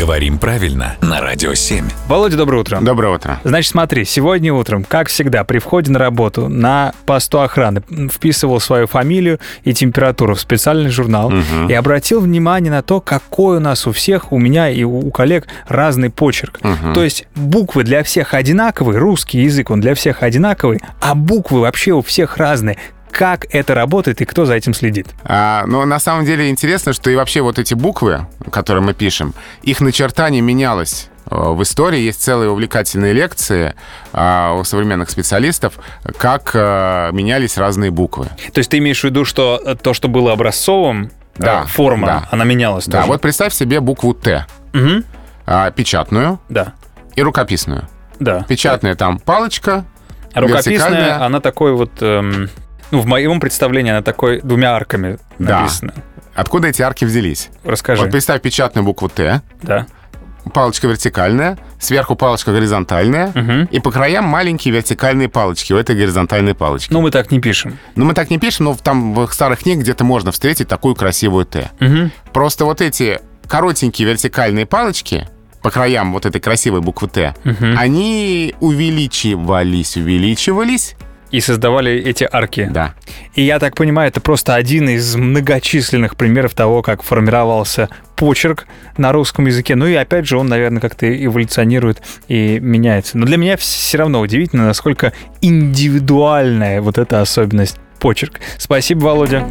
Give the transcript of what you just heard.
Говорим правильно на Радио 7. Володя, доброе утро. Доброе утро. Значит, смотри, сегодня утром, как всегда, при входе на работу на посту охраны вписывал свою фамилию и температуру в специальный журнал Мгм. и обратил внимание на то, какой у нас у всех, у меня и у коллег разный почерк. Мгм. То есть буквы для всех одинаковые, русский язык, он для всех одинаковый, а буквы вообще у всех разные. Как это работает и кто за этим следит? А, но на самом деле интересно, что и вообще вот эти буквы, которые мы пишем, их начертание менялось. Э, В истории есть целые увлекательные лекции а, у современных специалистов, как э, менялись разные буквы. То есть ты имеешь в виду, что э, то, что было образцовым, Да, форма, да. она менялась Да, тоже? вот представь себе букву Т, Мгм. а, печатную Да, и рукописную. да. Печатная там палочка, А Рукописная, она такой вот... эм, ну, в моем представлении она такой двумя арками Да. написана. Откуда эти арки взялись? Расскажи. Вот представь печатную букву Т, Да. палочка вертикальная, сверху палочка горизонтальная, Мгм. и по краям маленькие вертикальные палочки у этой горизонтальной палочки. Ну, мы так не пишем. Ну, мы так не пишем, но там в старых книгах где-то можно встретить такую красивую Т. Мгм. Просто вот эти коротенькие вертикальные палочки по краям вот этой красивой буквы Т, Мгм. они увеличивались, увеличивались. И создавали эти арки. Да. И я так понимаю, это просто один из многочисленных примеров того, как формировался почерк на русском языке. Ну и опять же, он, наверное, как-то эволюционирует и меняется. Но для меня все равно удивительно, насколько индивидуальная вот эта особенность почерк. Спасибо, Володя.